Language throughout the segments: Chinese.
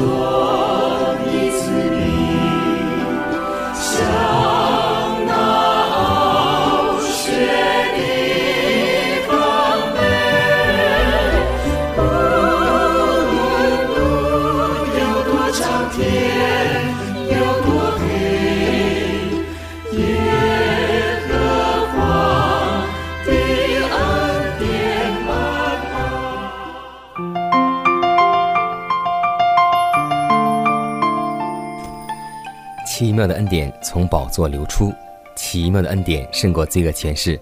奇从宝座流出，奇妙的恩典胜过罪恶权势。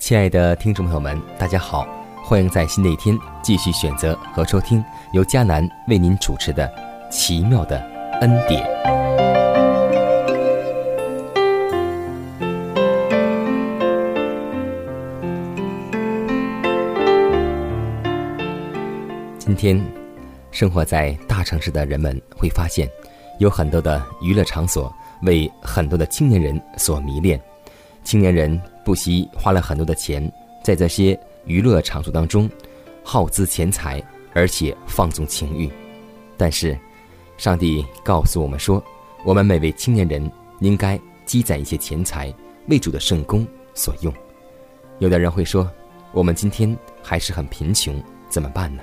亲爱的听众朋友们，大家好，欢迎在新的一天继续选择和收听由迦南为您主持的《奇妙的恩典》。今天，生活在大城市的人们会发现。有很多的娱乐场所为很多的青年人所迷恋，青年人不惜花了很多的钱在这些娱乐场所当中耗资钱财，而且放纵情欲。但是，上帝告诉我们说，我们每位青年人应该积攒一些钱财为主的圣功所用。有的人会说，我们今天还是很贫穷，怎么办呢？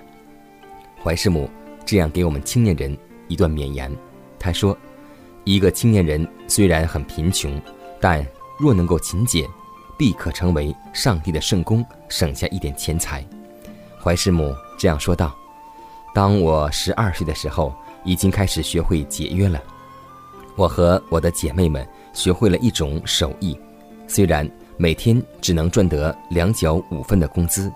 怀师母这样给我们青年人一段勉言。他说：“一个青年人虽然很贫穷，但若能够勤俭，必可成为上帝的圣功，省下一点钱财。”怀师母这样说道：“当我十二岁的时候，已经开始学会节约了。我和我的姐妹们学会了一种手艺，虽然每天只能赚得两角五分的工资，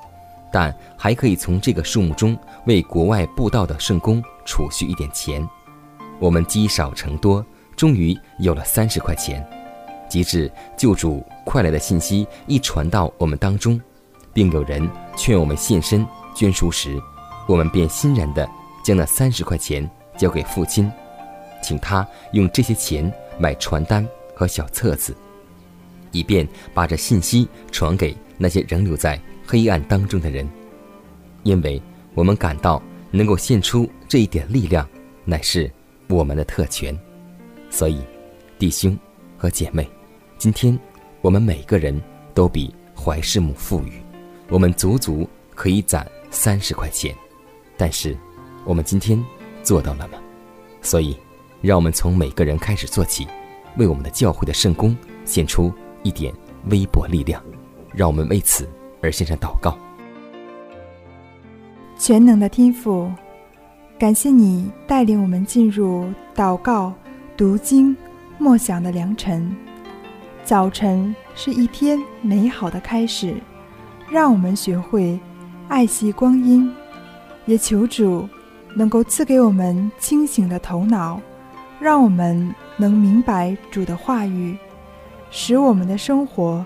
但还可以从这个数目中为国外布道的圣功储蓄一点钱。”我们积少成多，终于有了三十块钱。及至救主快来的信息一传到我们当中，并有人劝我们献身捐书时，我们便欣然地将那三十块钱交给父亲，请他用这些钱买传单和小册子，以便把这信息传给那些仍留在黑暗当中的人。因为我们感到能够献出这一点力量，乃是。我们的特权，所以，弟兄和姐妹，今天我们每个人都比怀世母富裕，我们足足可以攒三十块钱。但是，我们今天做到了吗？所以，让我们从每个人开始做起，为我们的教会的圣功献出一点微薄力量。让我们为此而献上祷告。全能的天父。感谢你带领我们进入祷告、读经、默想的良辰。早晨是一天美好的开始，让我们学会爱惜光阴，也求主能够赐给我们清醒的头脑，让我们能明白主的话语，使我们的生活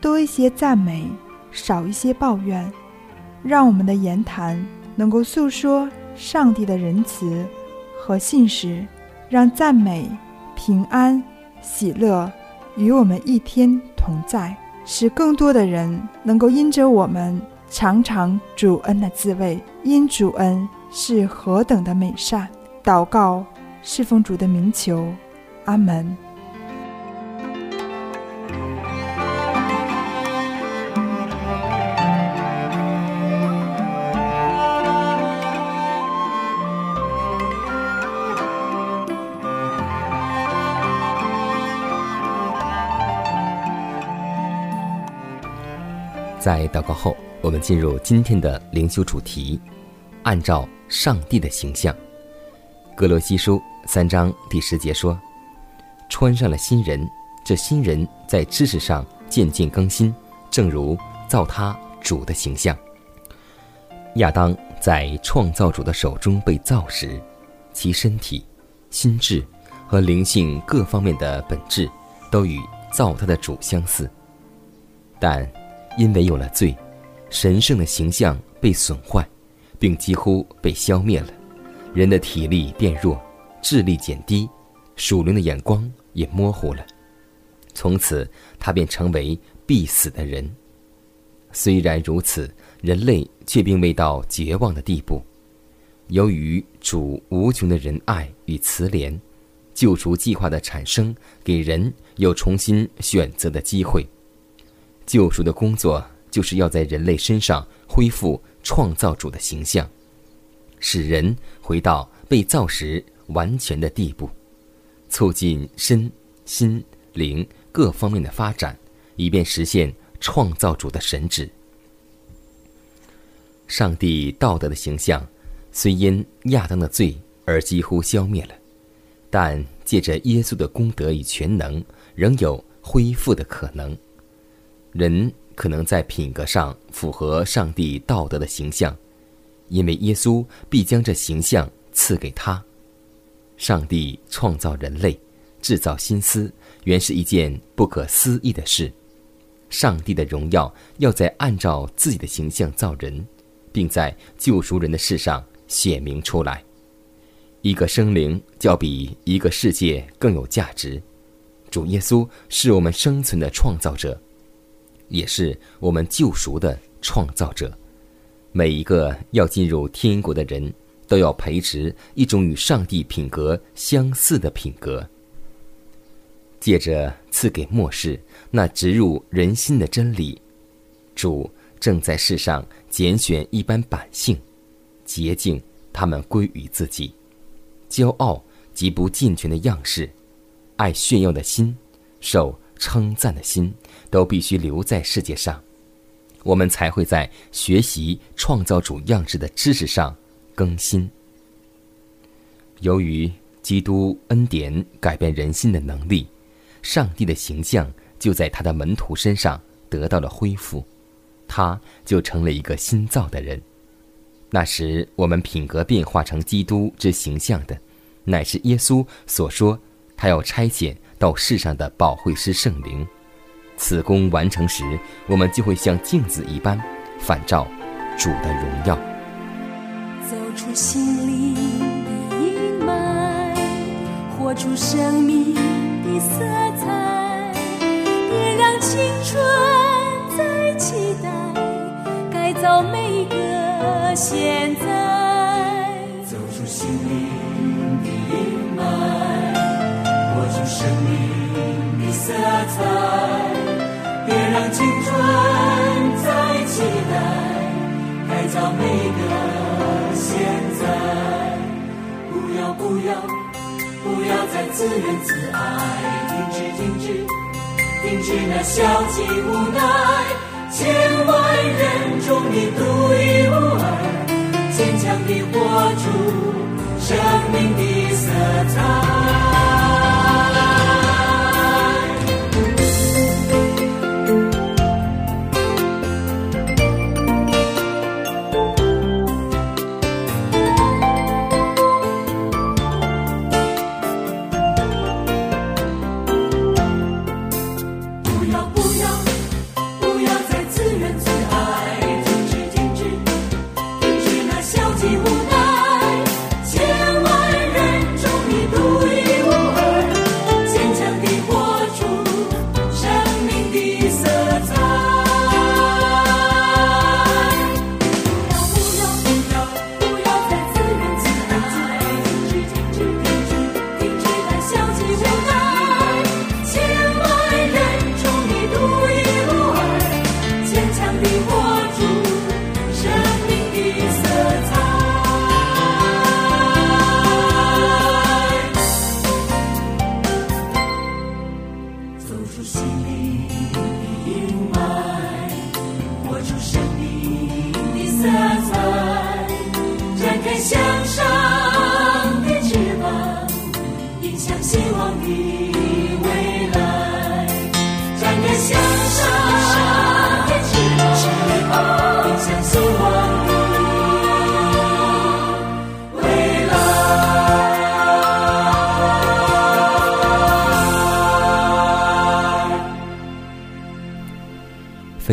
多一些赞美，少一些抱怨，让我们的言谈能够诉说。上帝的仁慈和信实，让赞美、平安、喜乐与我们一天同在，使更多的人能够因着我们尝尝主恩的滋味。因主恩是何等的美善！祷告，侍奉主的名求，阿门。在祷告后，我们进入今天的灵修主题，按照上帝的形象。格罗西书三章第十节说：“穿上了新人，这新人在知识上渐渐更新，正如造他主的形象。”亚当在创造主的手中被造时，其身体、心智和灵性各方面的本质都与造他的主相似。但因为有了罪，神圣的形象被损坏，并几乎被消灭了，人的体力变弱，智力减低，属灵的眼光也模糊了。从此，他便成为必死的人。虽然如此。人类却并未到绝望的地步，由于主无穷的仁爱与慈怜，救赎计划的产生给人有重新选择的机会。救赎的工作就是要在人类身上恢复创造主的形象，使人回到被造时完全的地步，促进身心灵各方面的发展，以便实现创造主的神旨。上帝道德的形象，虽因亚当的罪而几乎消灭了，但借着耶稣的功德与全能，仍有恢复的可能。人可能在品格上符合上帝道德的形象，因为耶稣必将这形象赐给他。上帝创造人类，制造心思，原是一件不可思议的事。上帝的荣耀要在按照自己的形象造人。并在救赎人的事上显明出来。一个生灵较比一个世界更有价值。主耶稣是我们生存的创造者，也是我们救赎的创造者。每一个要进入天国的人，都要培植一种与上帝品格相似的品格。借着赐给末世那植入人心的真理，主。正在世上拣选一般百姓，洁净他们归于自己，骄傲及不健全的样式，爱炫耀的心，受称赞的心，都必须留在世界上，我们才会在学习创造主样式的知识上更新。由于基督恩典改变人心的能力，上帝的形象就在他的门徒身上得到了恢复。他就成了一个新造的人。那时，我们品格变化成基督之形象的，乃是耶稣所说他要差遣到世上的保惠师圣灵。此功完成时，我们就会像镜子一般，反照主的荣耀。走出心灵的阴霾，活出生命的色彩，别让青春。在期待改造每个现在，走出心灵色彩。别让青春再期待改造每个现在。不要不要不要再自怨自艾，停止停止。停止那消极无奈，千万人中你独一无二，坚强地活出生命的色彩。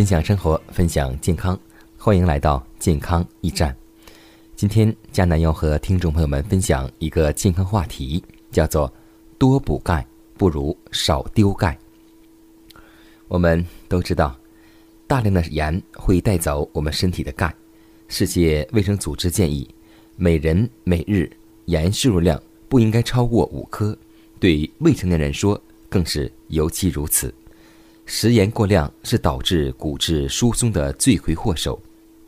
享生活，分享健康，欢迎来到健康驿站。今天迦南要和听众朋友们分享一个健康话题，叫做“多补钙不如少丢钙”。我们都知道，大量的盐会带走我们身体的钙。世界卫生组织建议，每人每日盐摄入量不应该超过五克，对未成年人说更是尤其如此。食盐过量是导致骨质疏松的罪魁祸首，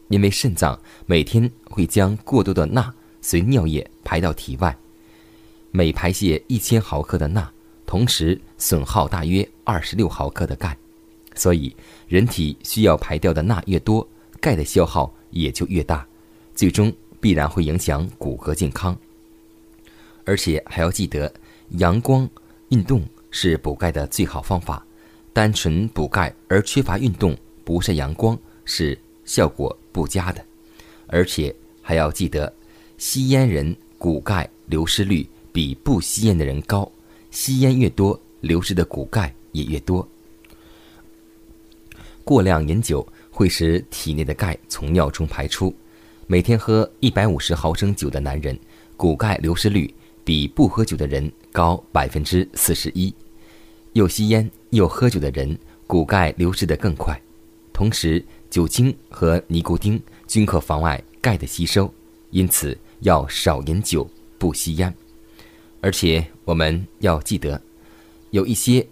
因为肾脏每天会将过多的钠随尿液排到体外，每排泄一千毫克的钠，同时损耗大约二十六毫克的钙，所以人体需要排掉的钠越多，钙的消耗也就越大，最终必然会影响骨骼健康。而且还要记得，阳光运动是补钙的最好方法。单纯补钙而缺乏运动、不晒阳光是效果不佳的，而且还要记得，吸烟人骨钙流失率比不吸烟的人高，吸烟越多，流失的骨钙也越多。过量饮酒会使体内的钙从尿中排出，每天喝一百五十毫升酒的男人，骨钙流失率比不喝酒的人高百分之四十一。又吸烟又喝酒的人，骨钙流失得更快。同时，酒精和尼古丁均可妨碍钙的吸收，因此要少饮酒，不吸烟。而且，我们要记得，有一些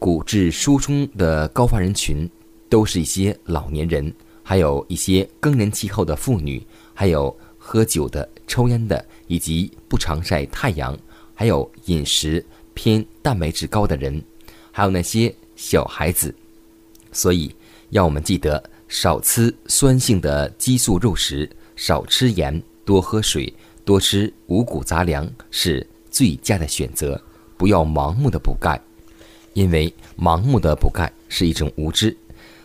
骨质疏松的高发人群，都是一些老年人，还有一些更年期后的妇女，还有喝酒的、抽烟的，以及不常晒太阳，还有饮食。偏蛋白质高的人，还有那些小孩子，所以要我们记得少吃酸性的激素肉食，少吃盐，多喝水，多吃五谷杂粮是最佳的选择。不要盲目的补钙，因为盲目的补钙是一种无知。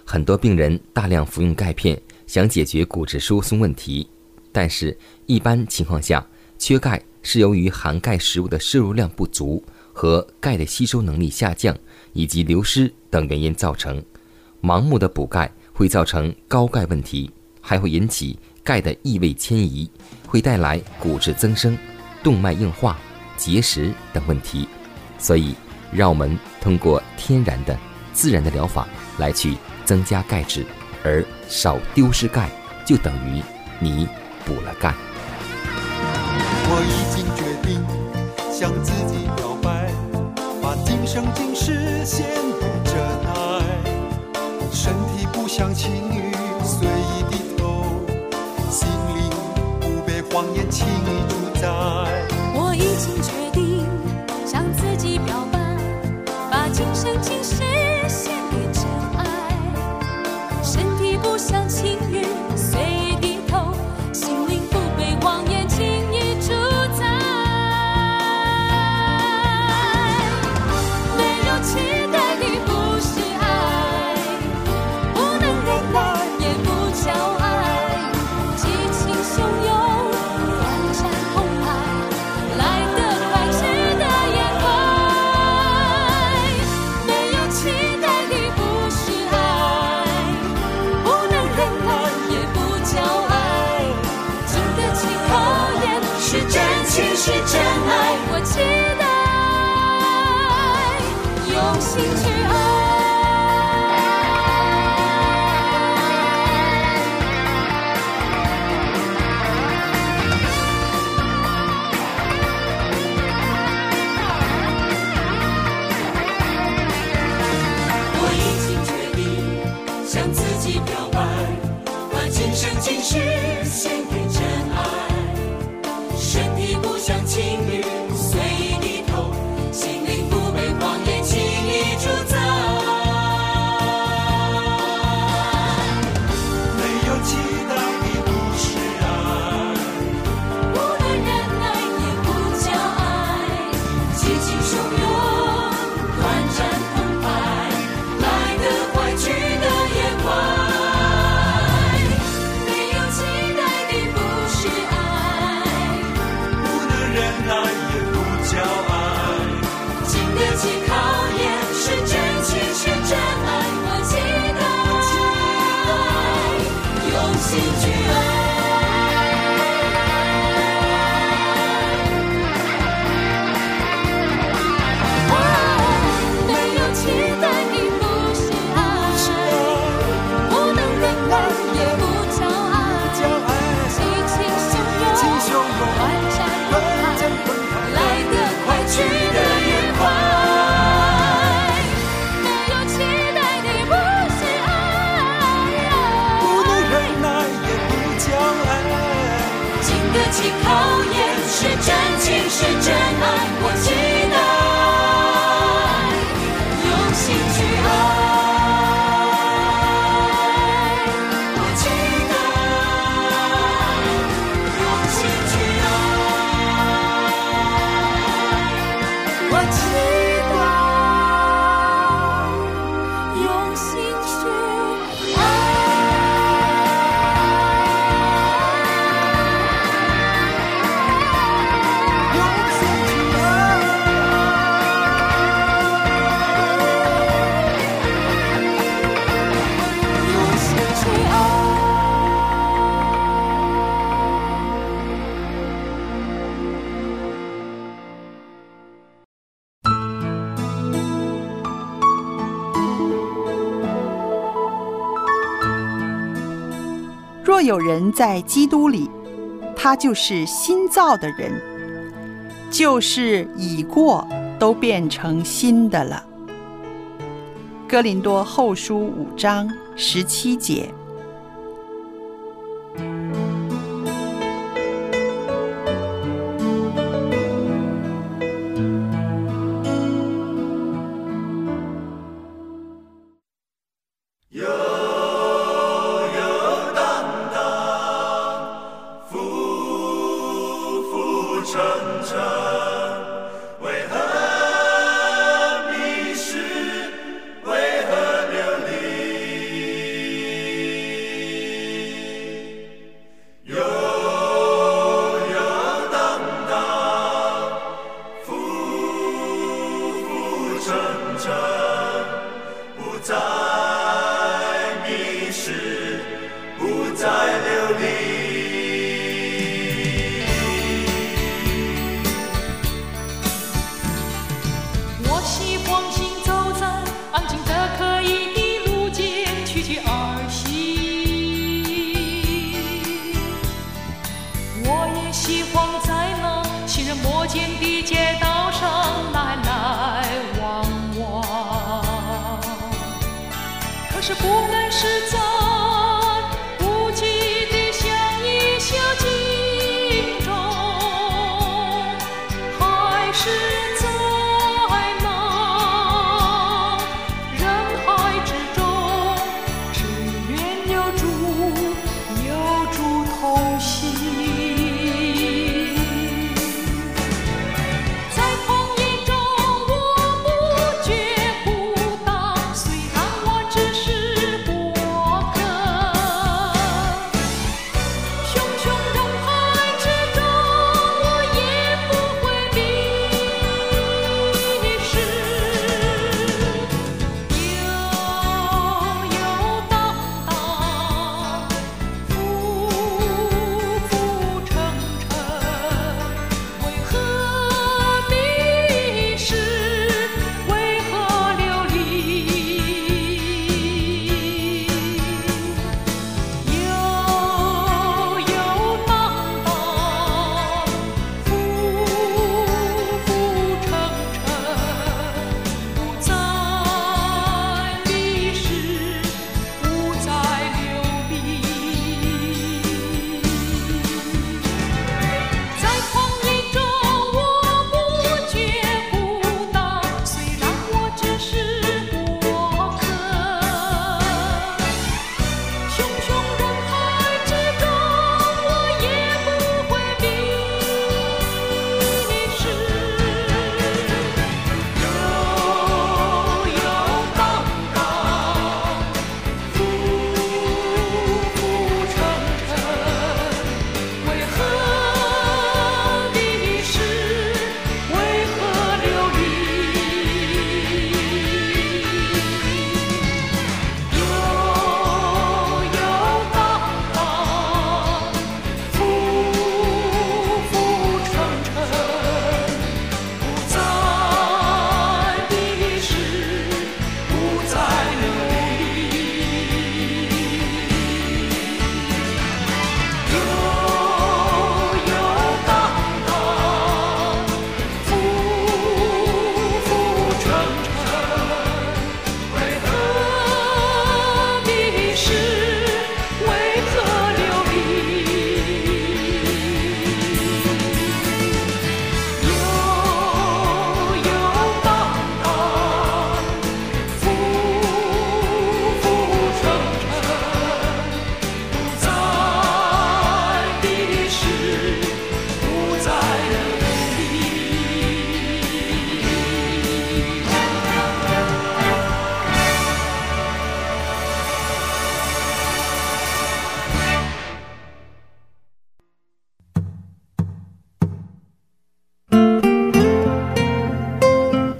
很多病人大量服用钙片，想解决骨质疏松问题，但是一般情况下，缺钙是由于含钙食物的摄入量不足。和钙的吸收能力下降以及流失等原因造成，盲目的补钙会造成高钙问题，还会引起钙的异位迁移，会带来骨质增生、动脉硬化、结石等问题。所以，让我们通过天然的、自然的疗法来去增加钙质，而少丢失钙，就等于你补了钙。我已经决定向自己献给真爱，身体不像情侣随意低头，心灵不被谎言轻易主宰。我已经决定向自己表白，把今生今世献给你是真爱我期待用心去爱。我已经决定向自己表白把今生今世宰。有人在基督里他就是新造的人。就是已过都变成新的了。哥林多后书五章十七节。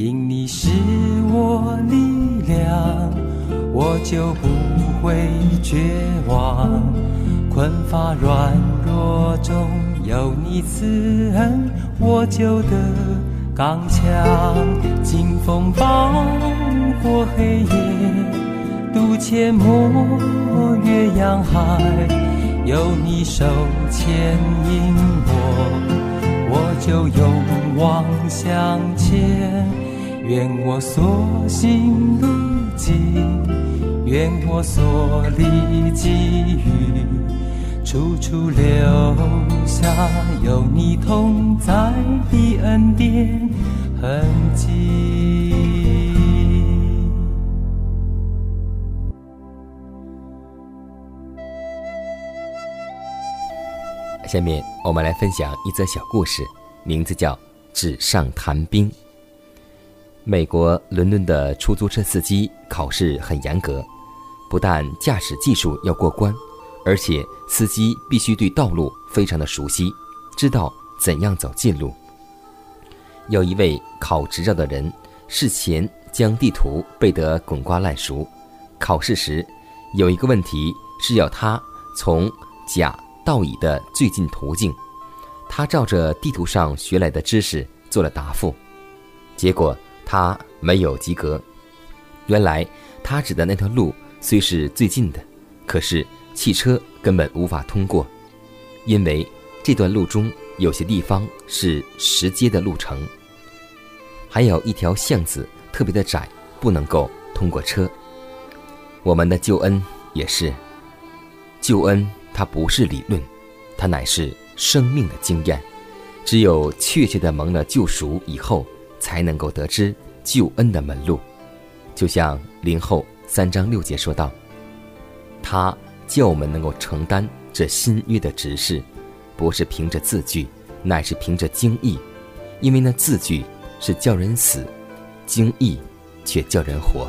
因你是我力量，我就不会绝望。困乏软弱中有你慈恩，我就得刚强。经风暴过黑夜，渡阡陌越洋海，有你手牵引我，我就勇往向前。愿我所行路径，愿我所历际遇，处处留下有你同在的恩典痕迹。下面我们来分享一则小故事，名字叫《纸上谈兵》。美国伦敦的出租车司机考试很严格，不但驾驶技术要过关，而且司机必须对道路非常的熟悉，知道怎样走近路。有一位考执照的人事前将地图背得滚瓜烂熟，考试时有一个问题是要他从甲到乙的最近途径，他照着地图上学来的知识做了答复，结果。他没有及格。原来他指的那条路虽是最近的，可是汽车根本无法通过，因为这段路中有些地方是石阶的路程，还有一条巷子特别的窄，不能够通过车。我们的救恩也是，救恩它不是理论，它乃是生命的经验。只有确切的蒙了救赎以后。才能够得知救恩的门路，就像林后三章六节说道：“他叫我们能够承担这新约的职事，不是凭着字句，乃是凭着经意，因为那字句是叫人死，经意却叫人活。”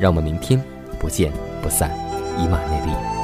让我们明天不见不散，以马内利。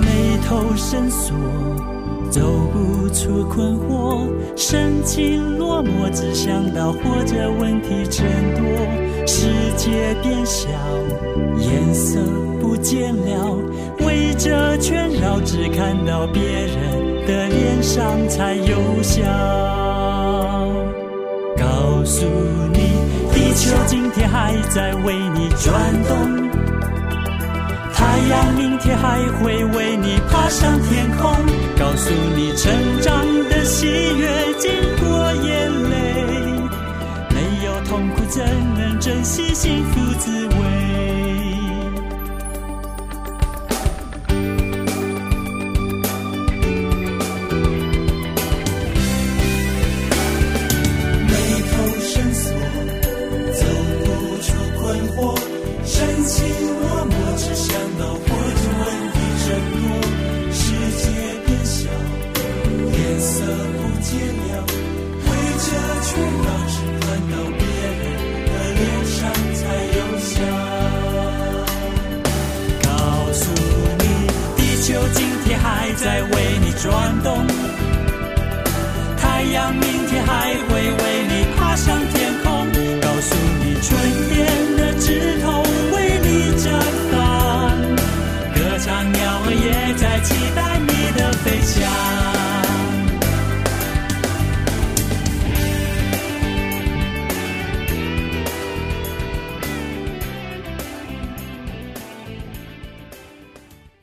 眉头深锁，走不出困惑，神情落寞，只想到活着问题真多。世界变小，颜色不见了，围着圈绕，只看到别人的脸上才有笑。告诉你，地球今天还在为你转动。太阳明天还会为你爬上天空，告诉你成长的喜悦经过眼泪，没有痛苦怎能珍惜幸福滋味？